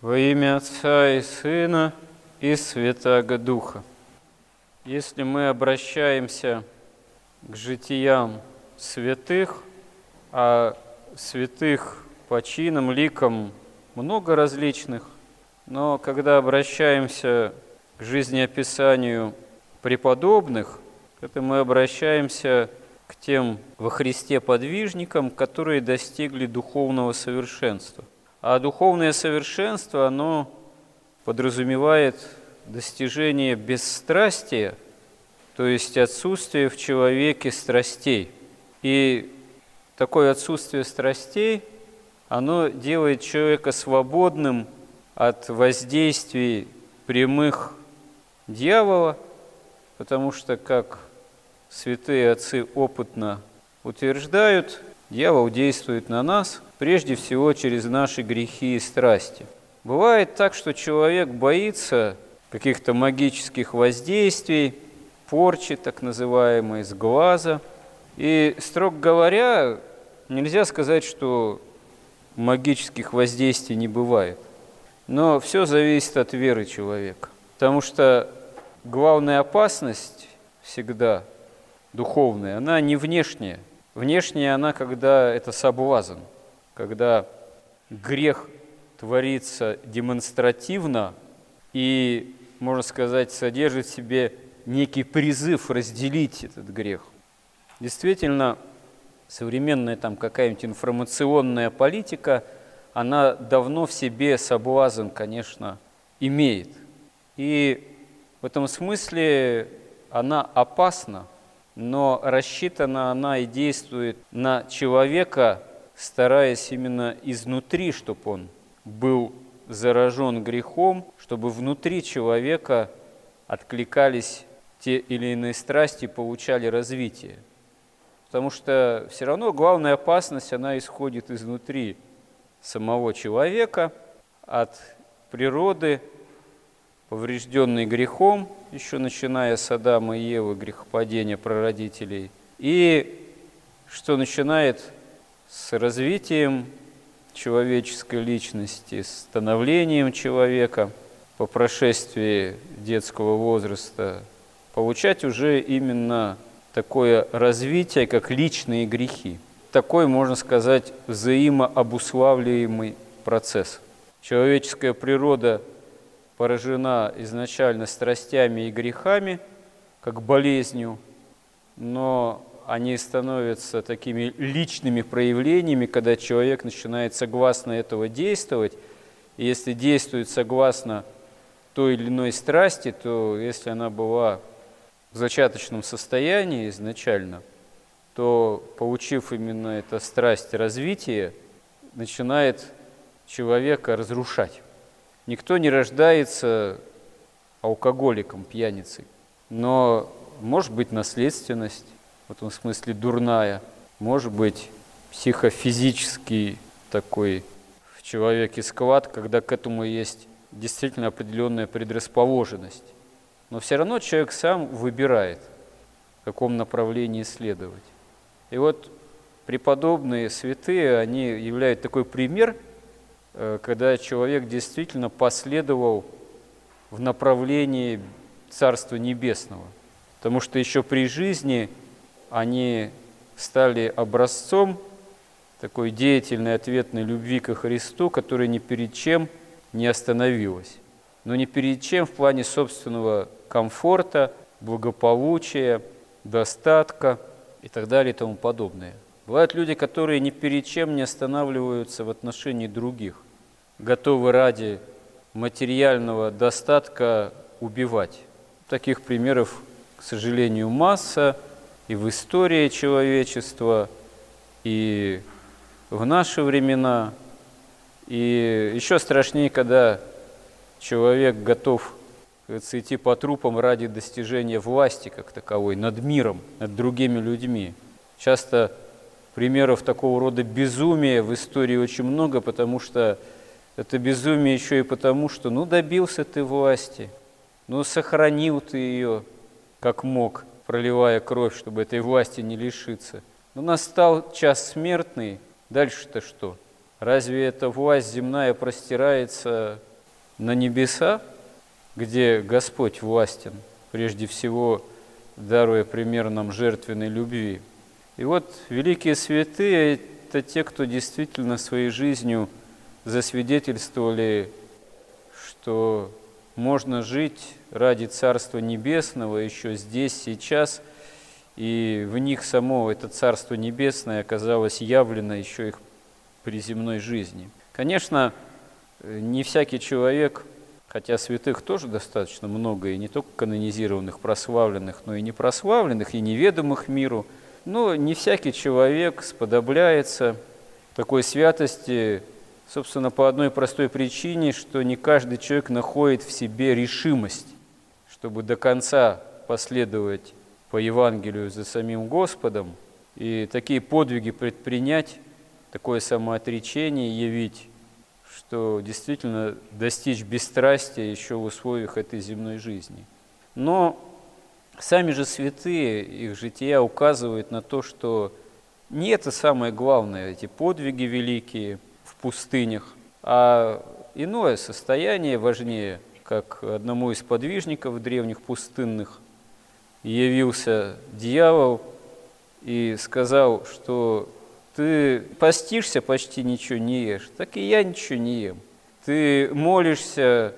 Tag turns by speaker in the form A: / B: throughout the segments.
A: Во имя Отца и Сына и Святаго Духа. Если мы обращаемся к житиям святых, а святых по чинам, ликам много различных, но когда обращаемся к жизнеописанию преподобных, это мы обращаемся к тем во Христе подвижникам, которые достигли духовного совершенства – а духовное совершенство, оно подразумевает достижение бесстрастия, то есть отсутствие в человеке страстей. И такое отсутствие страстей, оно делает человека свободным от воздействий прямых дьявола, потому что, как святые отцы опытно утверждают, дьявол действует на нас – прежде всего через наши грехи и страсти. Бывает так, что человек боится каких-то магических воздействий, порчи так называемой, с глаза. И, строго говоря, нельзя сказать, что магических воздействий не бывает. Но все зависит от веры человека. Потому что главная опасность всегда духовная, она не внешняя. Внешняя она, когда это соблазн – когда грех творится демонстративно и, можно сказать, содержит в себе некий призыв разделить этот грех. Действительно, современная там какая-нибудь информационная политика, она давно в себе соблазн, конечно, имеет. И в этом смысле она опасна, но рассчитана она и действует на человека, стараясь именно изнутри, чтобы он был заражен грехом, чтобы внутри человека откликались те или иные страсти, получали развитие. Потому что все равно главная опасность, она исходит изнутри самого человека, от природы, поврежденной грехом, еще начиная с Адама и Евы, грехопадения прародителей, и что начинает с развитием человеческой личности, с становлением человека по прошествии детского возраста, получать уже именно такое развитие, как личные грехи. Такой, можно сказать, взаимообуславливаемый процесс. Человеческая природа поражена изначально страстями и грехами, как болезнью, но они становятся такими личными проявлениями, когда человек начинает согласно этого действовать. И если действует согласно той или иной страсти, то если она была в зачаточном состоянии изначально, то, получив именно эту страсть развития, начинает человека разрушать. Никто не рождается алкоголиком, пьяницей, но может быть наследственность, в этом смысле дурная, может быть психофизический такой в человеке склад, когда к этому есть действительно определенная предрасположенность. Но все равно человек сам выбирает, в каком направлении следовать. И вот преподобные святые, они являют такой пример, э, когда человек действительно последовал в направлении Царства Небесного. Потому что еще при жизни они стали образцом такой деятельной ответной любви ко Христу, которая ни перед чем не остановилась. Но ни перед чем в плане собственного комфорта, благополучия, достатка и так далее и тому подобное. Бывают люди, которые ни перед чем не останавливаются в отношении других, готовы ради материального достатка убивать. Таких примеров, к сожалению, масса – и в истории человечества, и в наши времена. И еще страшнее, когда человек готов идти по трупам ради достижения власти как таковой над миром, над другими людьми. Часто примеров такого рода безумия в истории очень много, потому что это безумие еще и потому, что ну добился ты власти, ну сохранил ты ее как мог – проливая кровь, чтобы этой власти не лишиться. Но настал час смертный, дальше-то что? Разве эта власть земная простирается на небеса, где Господь властен, прежде всего даруя пример нам жертвенной любви? И вот великие святые – это те, кто действительно своей жизнью засвидетельствовали, что можно жить ради Царства Небесного еще здесь, сейчас, и в них само это Царство Небесное оказалось явлено еще их при земной жизни. Конечно, не всякий человек, хотя святых тоже достаточно много, и не только канонизированных, прославленных, но и непрославленных, и неведомых миру, но не всякий человек сподобляется такой святости, собственно, по одной простой причине, что не каждый человек находит в себе решимость, чтобы до конца последовать по Евангелию за самим Господом и такие подвиги предпринять, такое самоотречение явить, что действительно достичь бесстрастия еще в условиях этой земной жизни. Но сами же святые, их жития указывают на то, что не это самое главное, эти подвиги великие в пустынях, а иное состояние важнее, как одному из подвижников древних пустынных явился дьявол и сказал, что ты постишься, почти ничего не ешь, так и я ничего не ем. Ты молишься,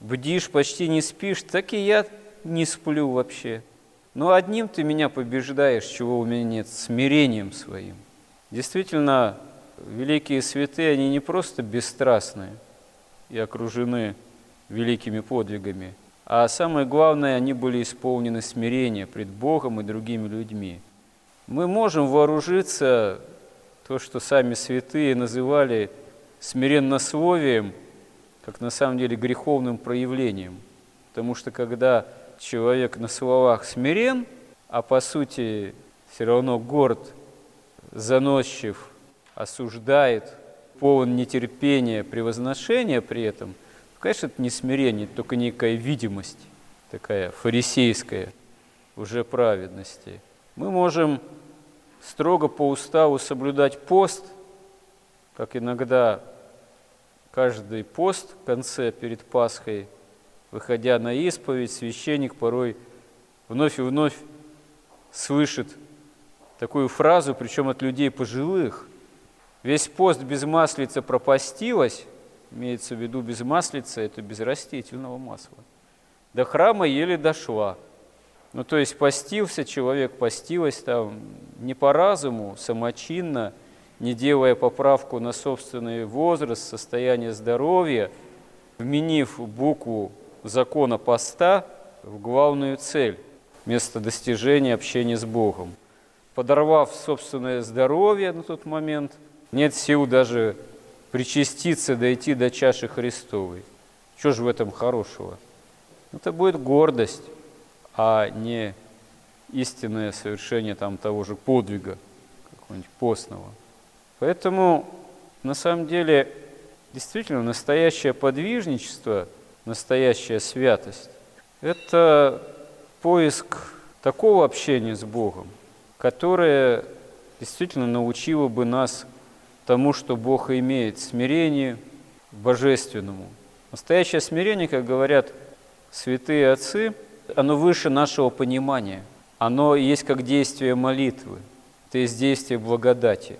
A: бдишь, почти не спишь, так и я не сплю вообще. Но одним ты меня побеждаешь, чего у меня нет, смирением своим. Действительно, великие святые, они не просто бесстрастны и окружены великими подвигами, а самое главное, они были исполнены смирения пред Богом и другими людьми. Мы можем вооружиться то, что сами святые называли смиреннословием, как на самом деле греховным проявлением. Потому что когда человек на словах смирен, а по сути все равно горд, заносчив, осуждает, полон нетерпения, превозношения при этом, конечно, это не смирение, это только некая видимость, такая фарисейская уже праведности. Мы можем строго по уставу соблюдать пост, как иногда каждый пост в конце перед Пасхой, выходя на исповедь, священник порой вновь и вновь слышит такую фразу, причем от людей пожилых. Весь пост без маслица пропастилась, имеется в виду без маслица, это без растительного масла. До храма еле дошла – ну, то есть постился человек, постилась там не по разуму, самочинно, не делая поправку на собственный возраст, состояние здоровья, вменив букву закона поста в главную цель, вместо достижения общения с Богом. Подорвав собственное здоровье на тот момент, нет сил даже причаститься, дойти до чаши Христовой. Что же в этом хорошего? Это будет гордость а не истинное совершение там того же подвига, какого-нибудь постного. Поэтому на самом деле действительно настоящее подвижничество, настоящая святость – это поиск такого общения с Богом, которое действительно научило бы нас тому, что Бог имеет, смирению божественному. Настоящее смирение, как говорят святые отцы – оно выше нашего понимания. Оно есть как действие молитвы, это есть действие благодати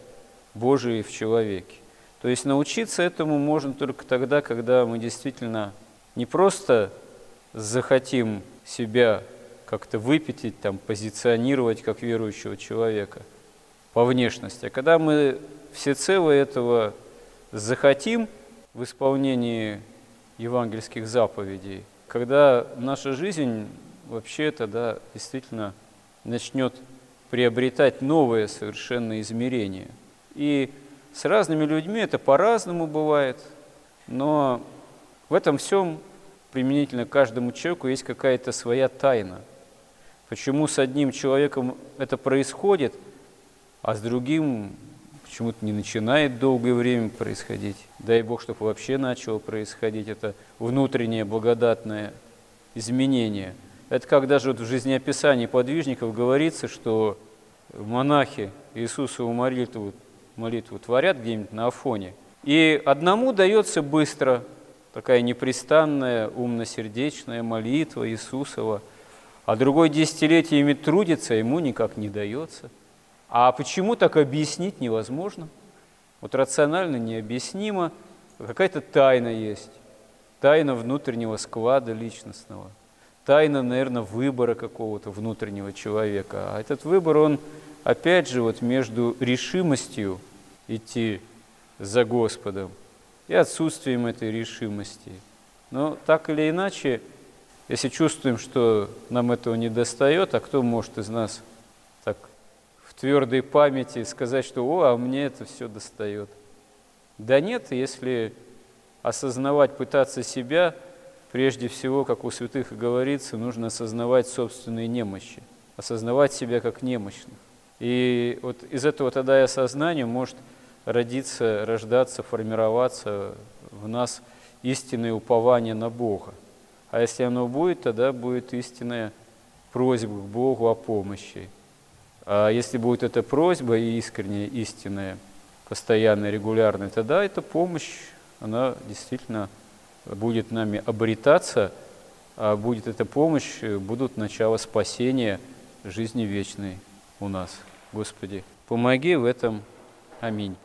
A: Божией в человеке. То есть научиться этому можно только тогда, когда мы действительно не просто захотим себя как-то выпятить, там, позиционировать как верующего человека по внешности, а когда мы всецело этого захотим в исполнении евангельских заповедей, когда наша жизнь вообще тогда действительно начнет приобретать новые совершенно измерения. И с разными людьми это по-разному бывает, но в этом всем применительно каждому человеку есть какая-то своя тайна. Почему с одним человеком это происходит, а с другим почему-то не начинает долгое время происходить. Дай Бог, чтобы вообще начало происходить это внутреннее благодатное изменение. Это как даже вот в жизнеописании подвижников говорится, что монахи Иисусову молитву, молитву творят где-нибудь на Афоне, И одному дается быстро такая непрестанная, умно-сердечная молитва Иисусова, а другой десятилетиями трудится, ему никак не дается. А почему так объяснить невозможно? Вот рационально необъяснимо, какая-то тайна есть, тайна внутреннего склада личностного, тайна, наверное, выбора какого-то внутреннего человека. А этот выбор, он опять же вот между решимостью идти за Господом и отсутствием этой решимости. Но так или иначе, если чувствуем, что нам этого не достает, а кто может из нас твердой памяти сказать, что «О, а мне это все достает». Да нет, если осознавать, пытаться себя, прежде всего, как у святых и говорится, нужно осознавать собственные немощи, осознавать себя как немощных. И вот из этого тогда и осознания может родиться, рождаться, формироваться в нас истинное упование на Бога. А если оно будет, тогда будет истинная просьба к Богу о помощи. А если будет эта просьба и искренняя, истинная, постоянная, регулярная, тогда эта помощь, она действительно будет нами обретаться, а будет эта помощь, будут начало спасения жизни вечной у нас. Господи, помоги в этом. Аминь.